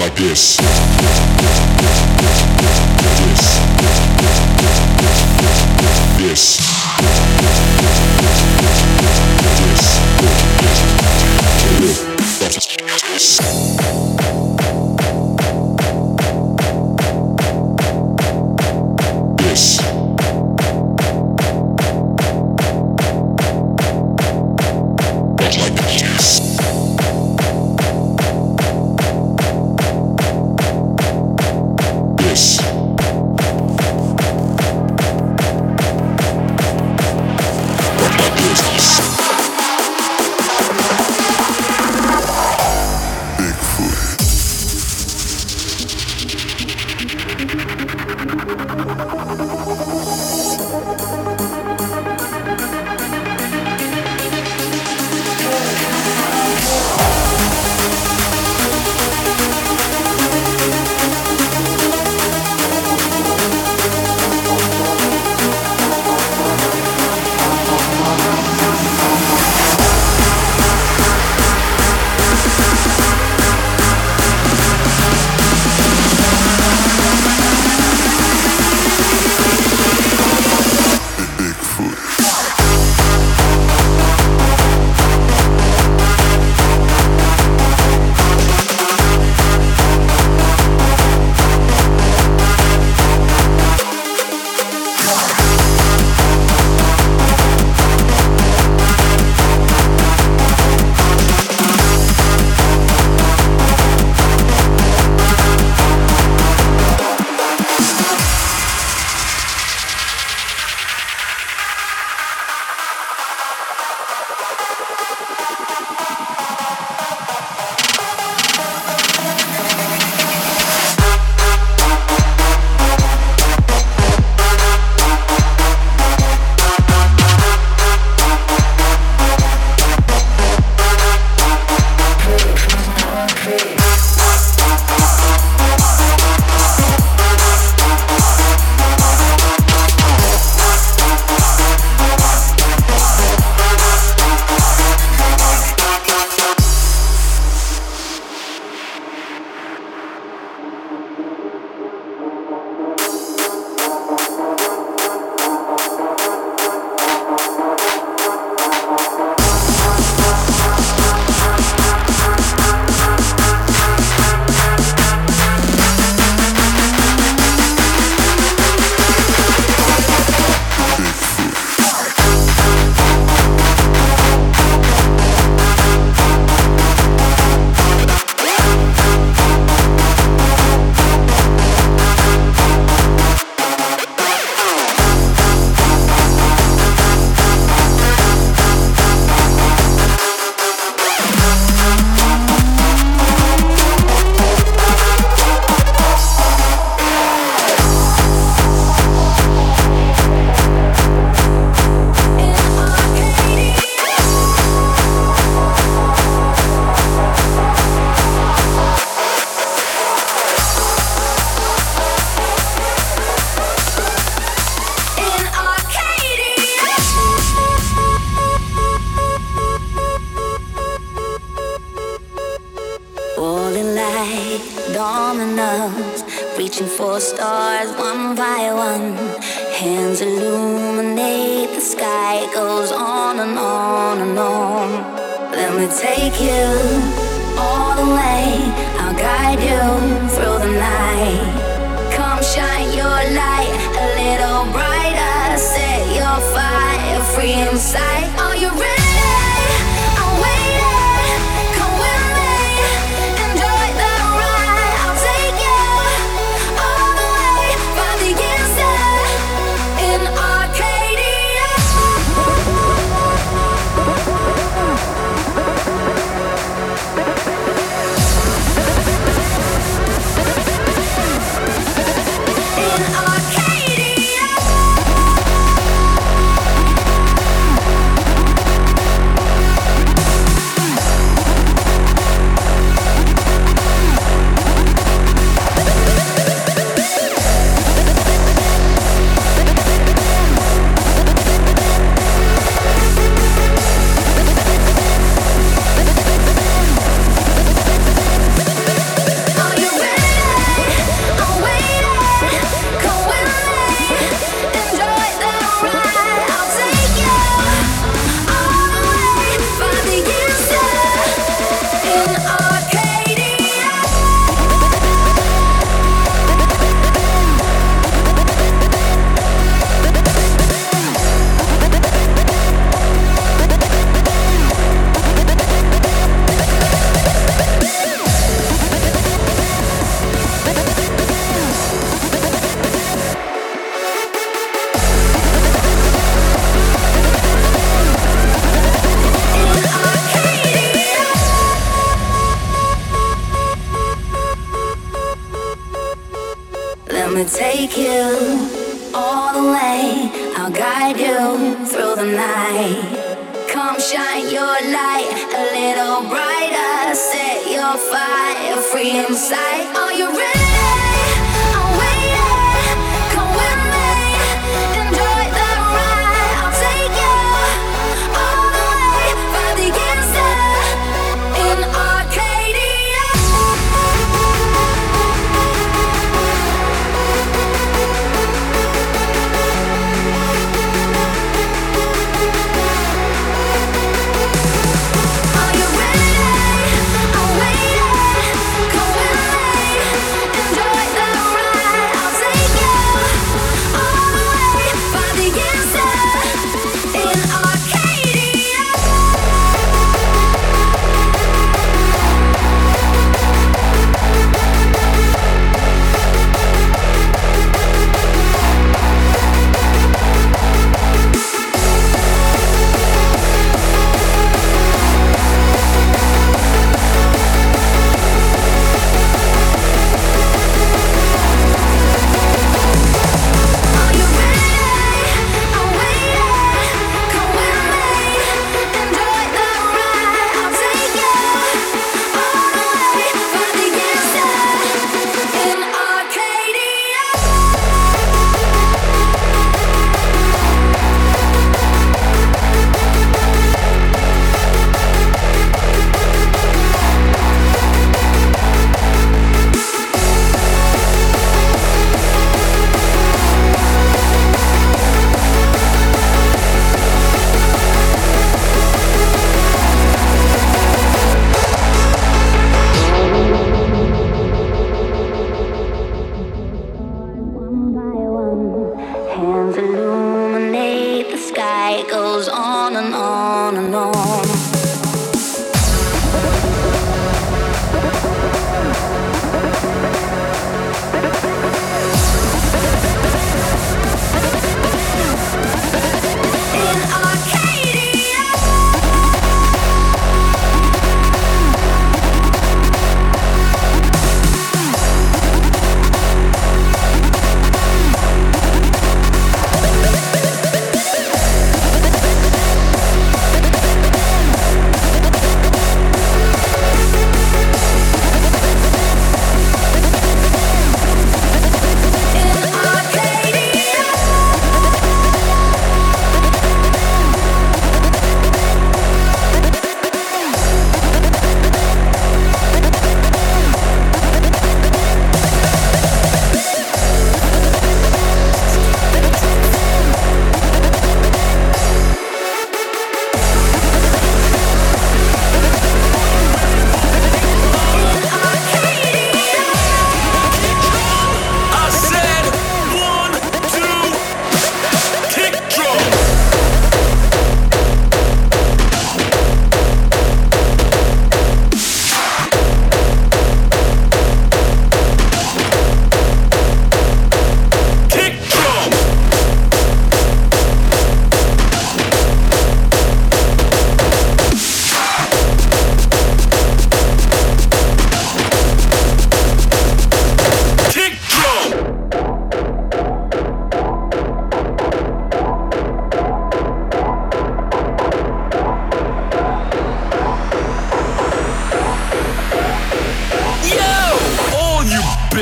like this.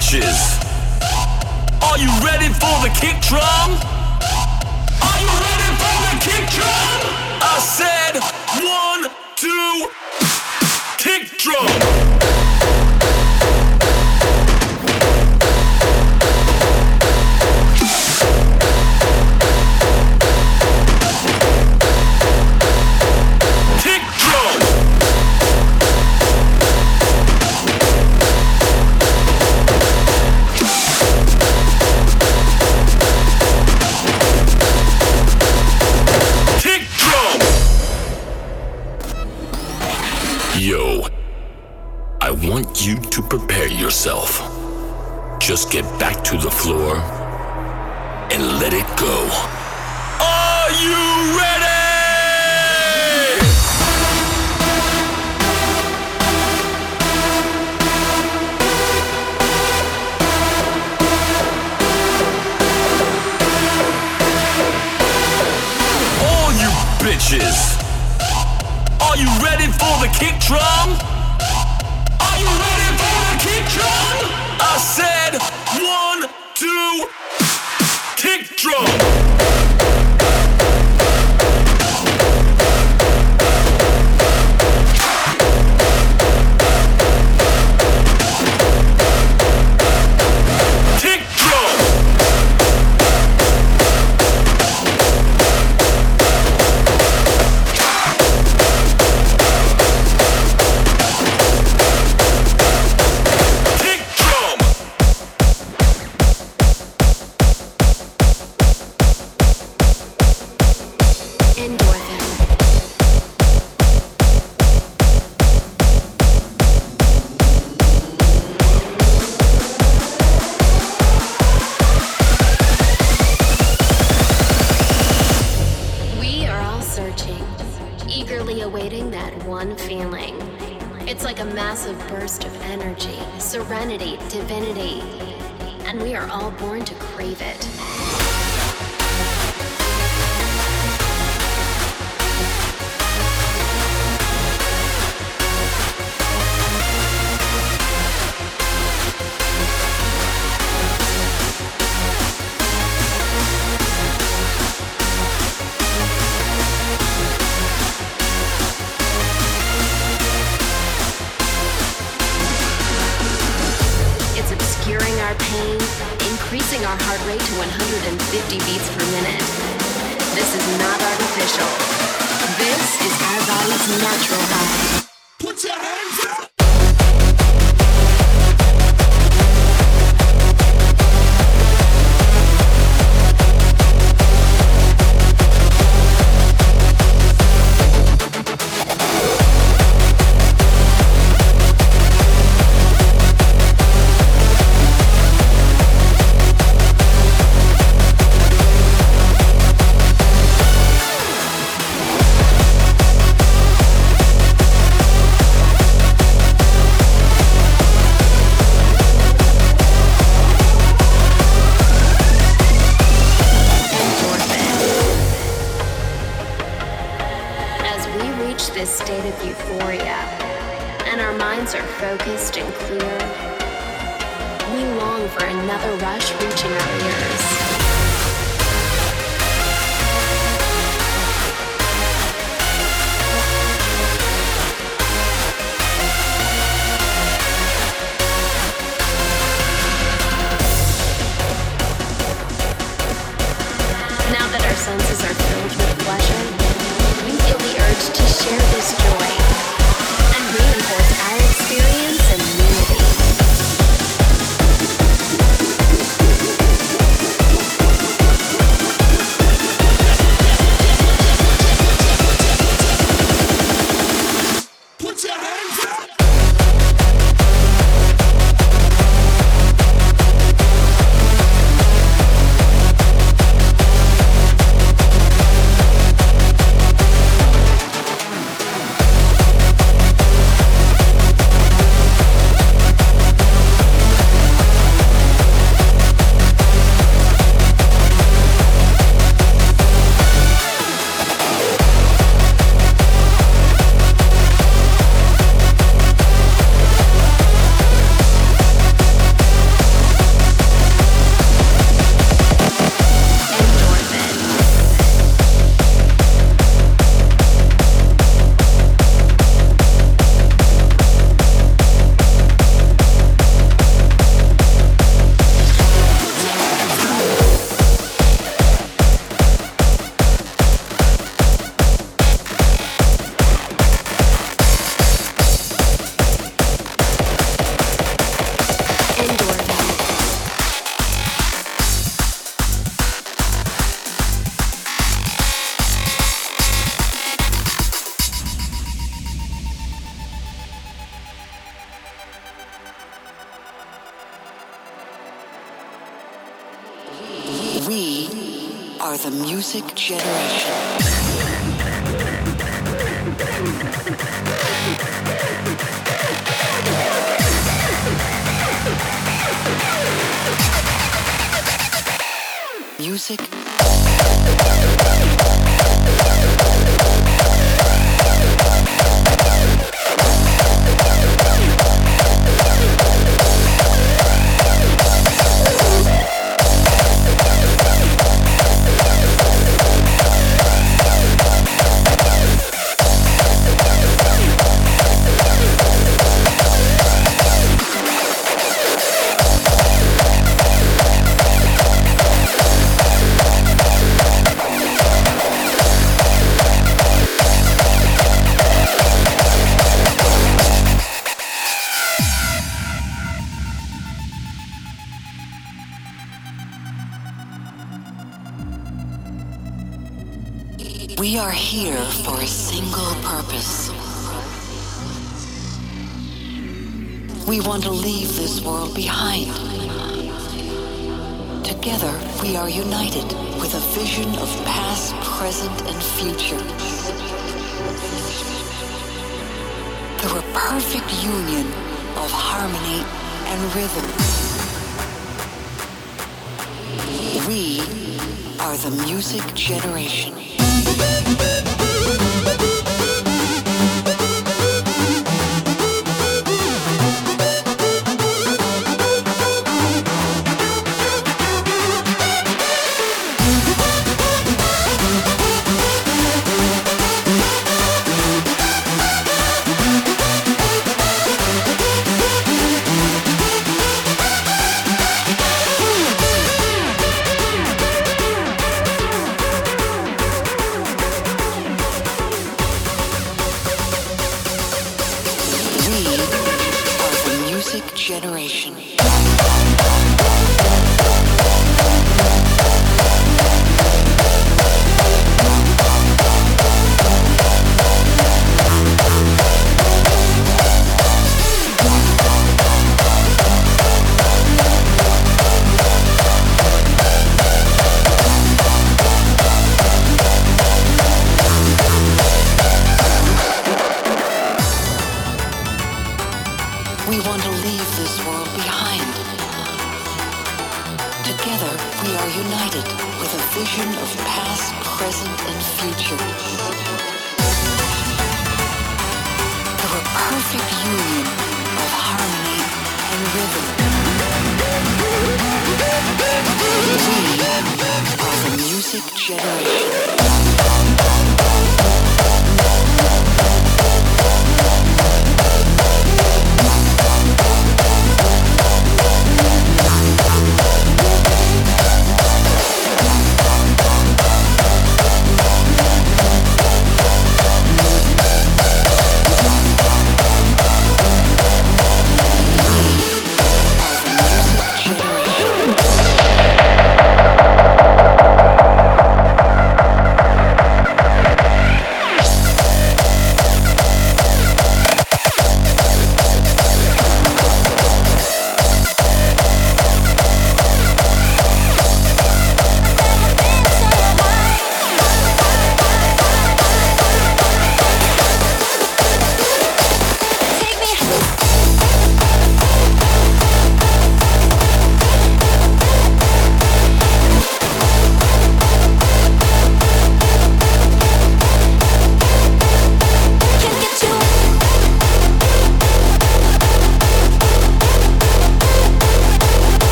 Bitches. Are you ready for the kick drum? Are you ready for the kick drum? I said one, two, kick drum. You to prepare yourself. Just get back to the floor and let it go. Are you ready? All you bitches! Are you ready for the kick drum?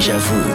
j'avoue.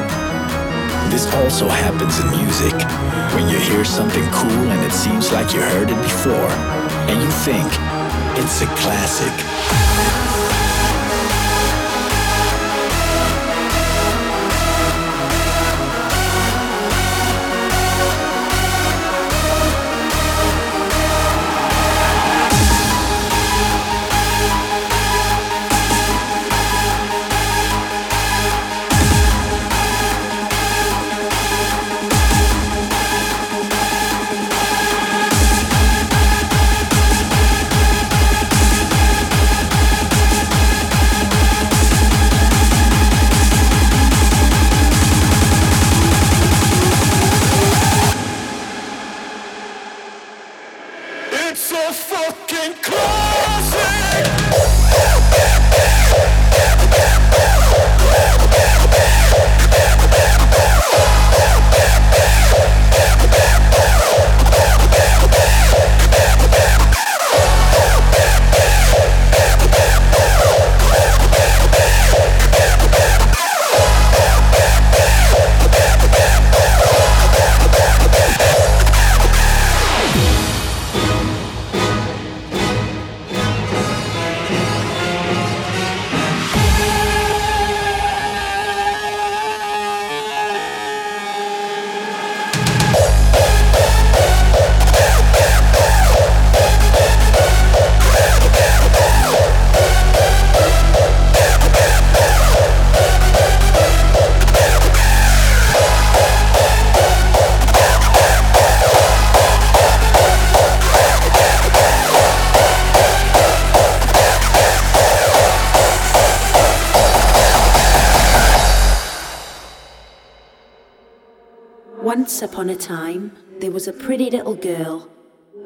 Once upon a time, there was a pretty little girl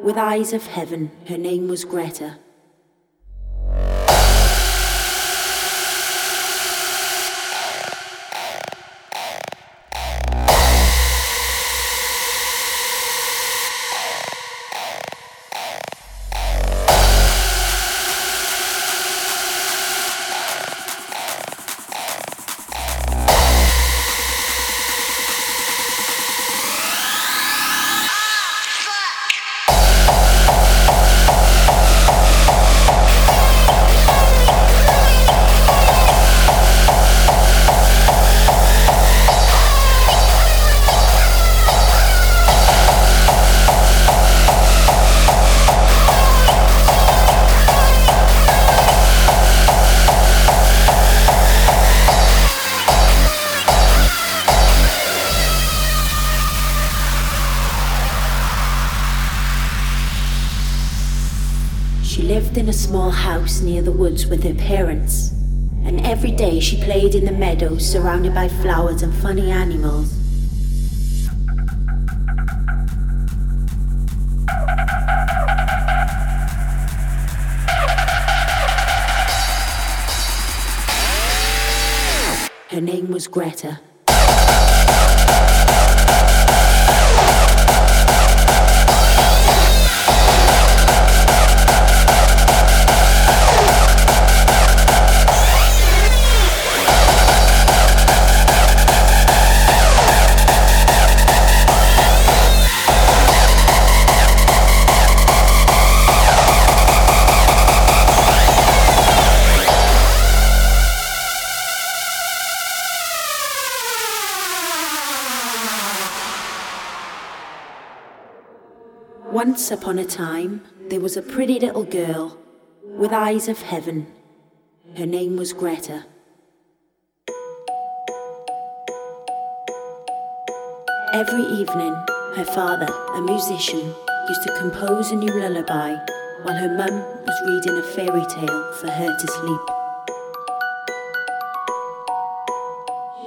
with eyes of heaven. Her name was Greta. Near the woods with her parents, and every day she played in the meadows surrounded by flowers and funny animals. Her name was Greta. Once upon a time, there was a pretty little girl with eyes of heaven. Her name was Greta. Every evening, her father, a musician, used to compose a new lullaby while her mum was reading a fairy tale for her to sleep.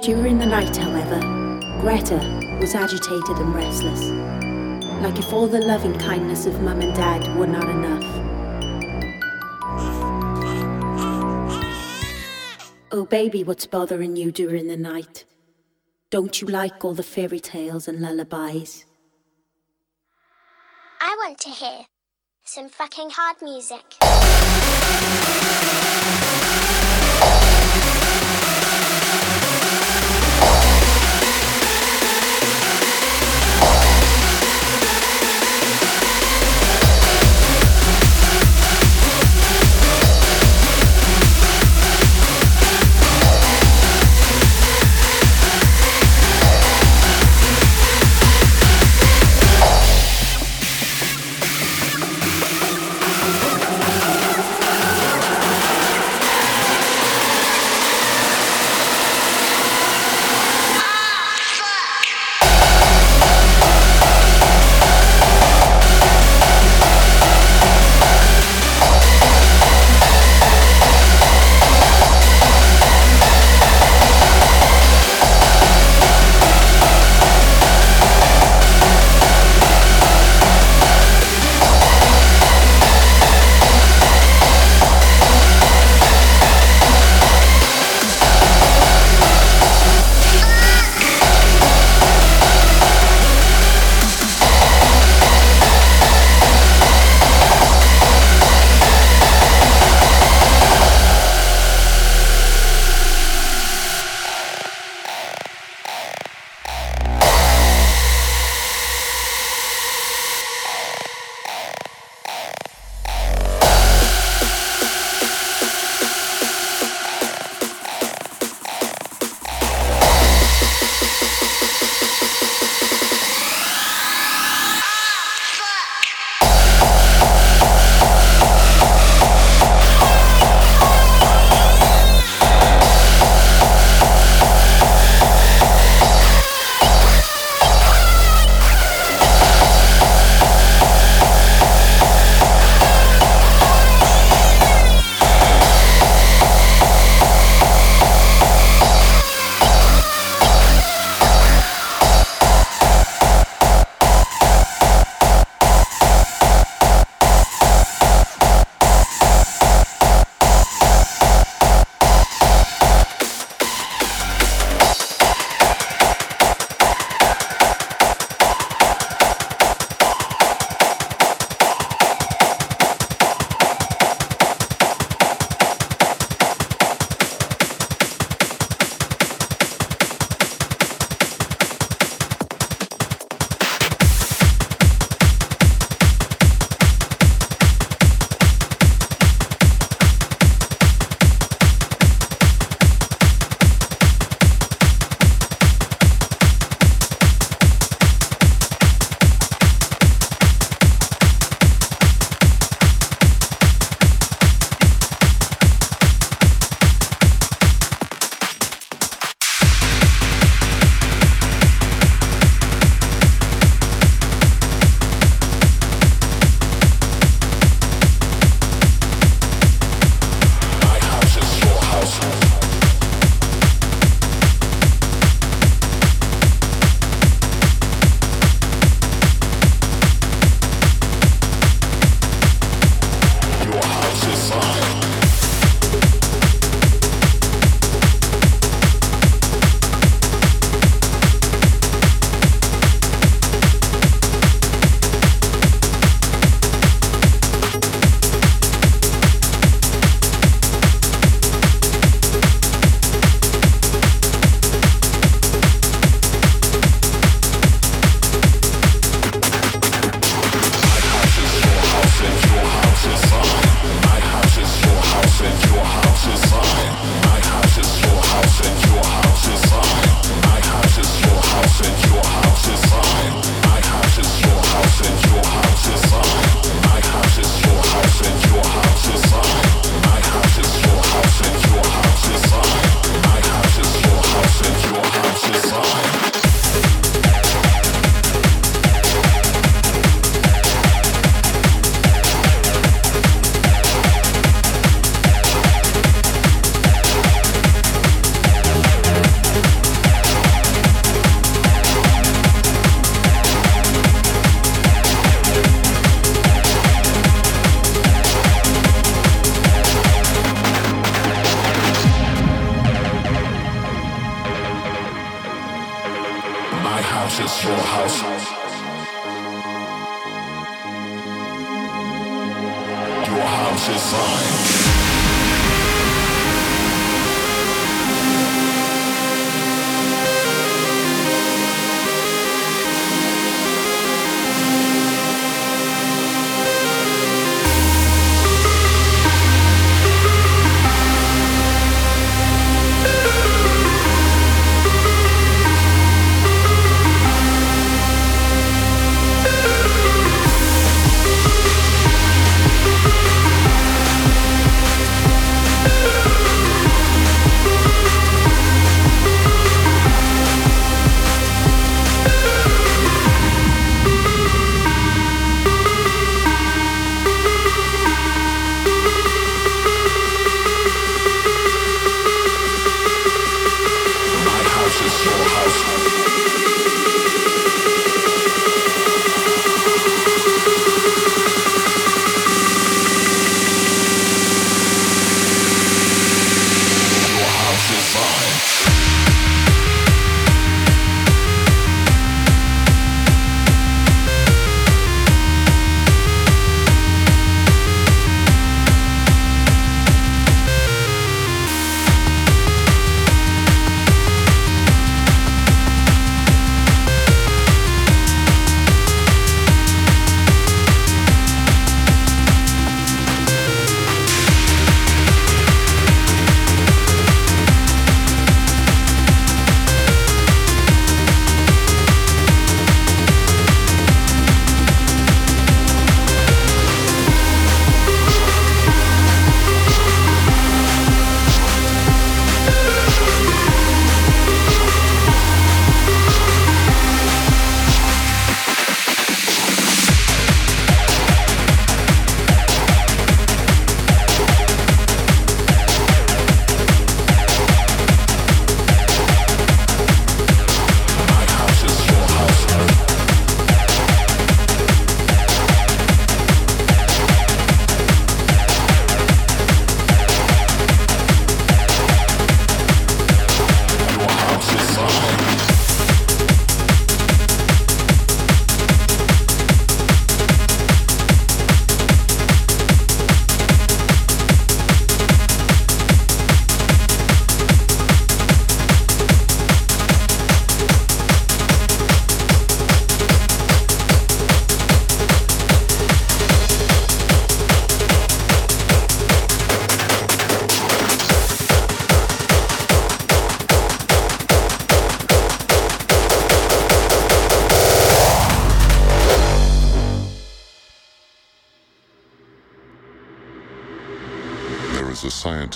During the night, however, Greta was agitated and restless like if all the loving kindness of mum and dad were not enough. Oh, baby, what's bothering you during the night? Don't you like all the fairy tales and lullabies? I want to hear some fucking hard music.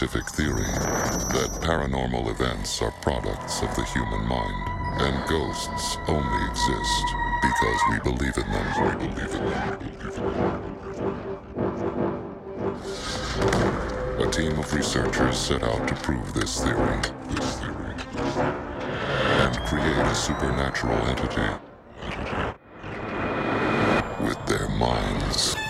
Scientific theory that paranormal events are products of the human mind, and ghosts only exist because we believe in them. We believe in them. A team of researchers set out to prove this theory, this theory, and create a supernatural entity with their minds.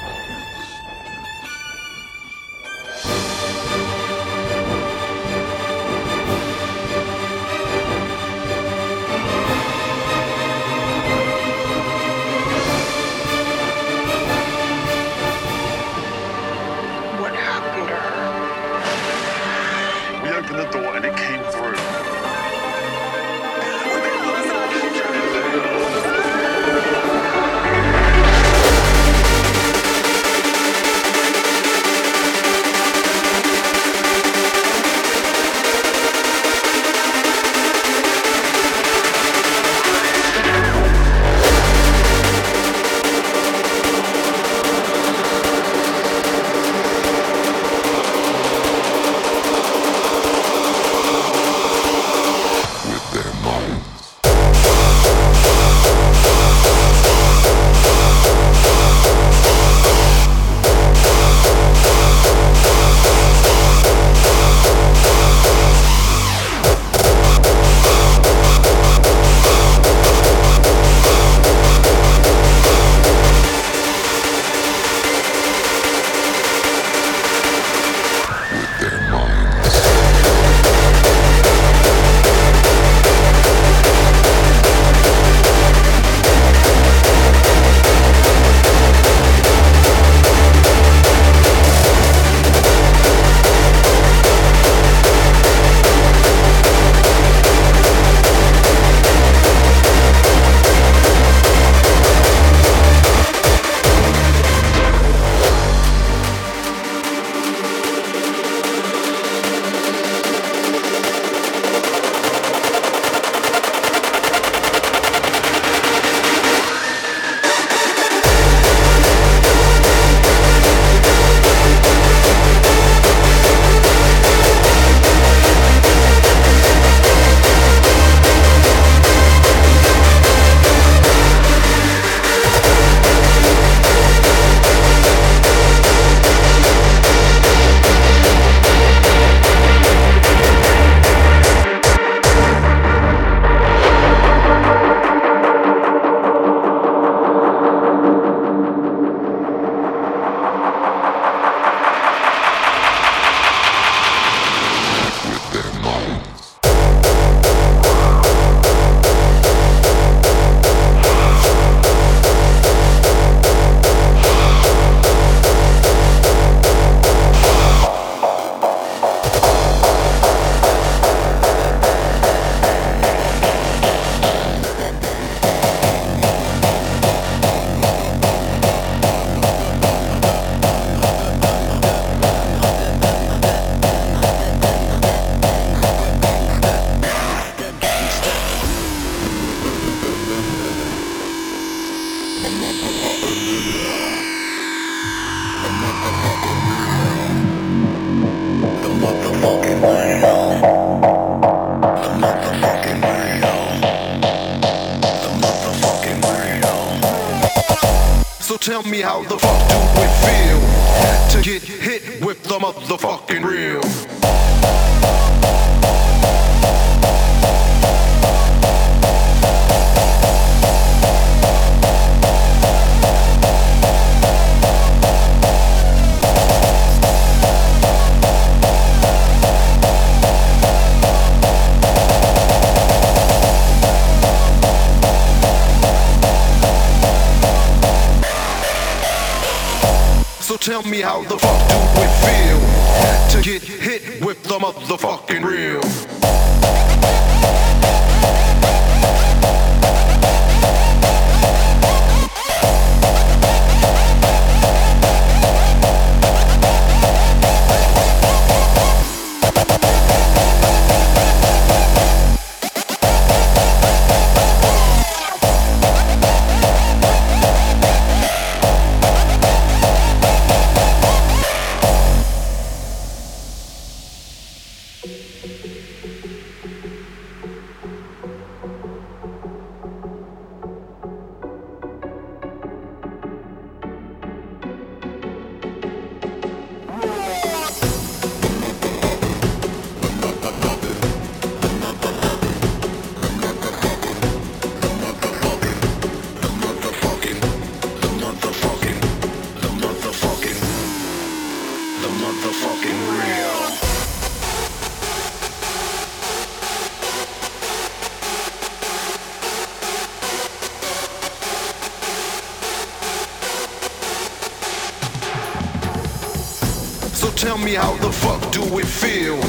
Me how the fuck do it feel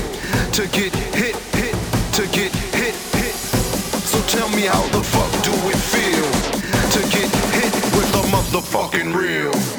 to get hit, hit, to get hit, hit. So tell me how the fuck do it feel to get hit with a motherfucking real.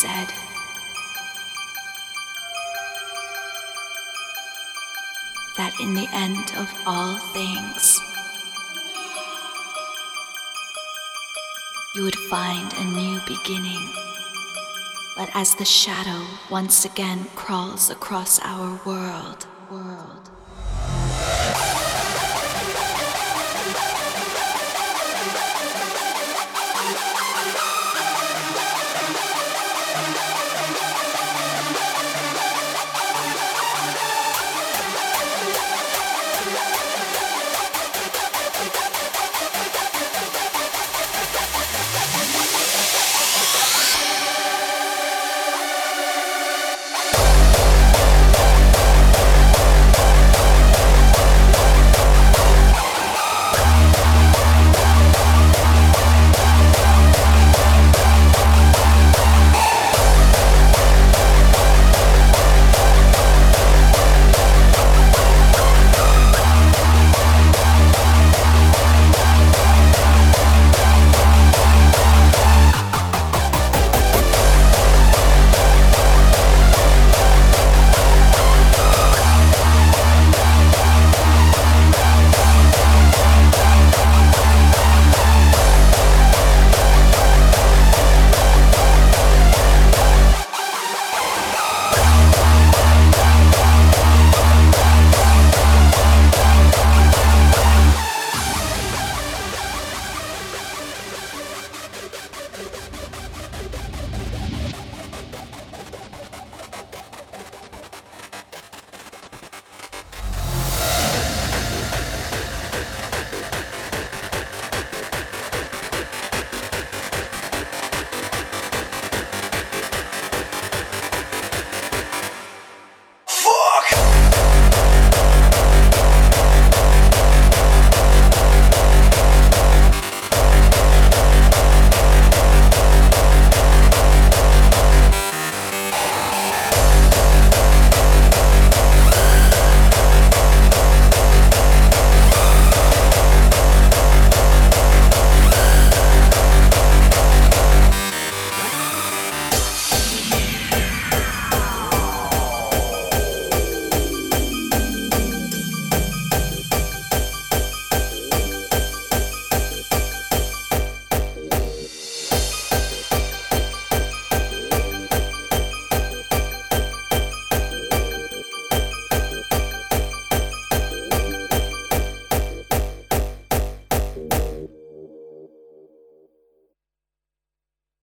Said. That in the end of all things, you would find a new beginning. But as the shadow once again crawls across our world,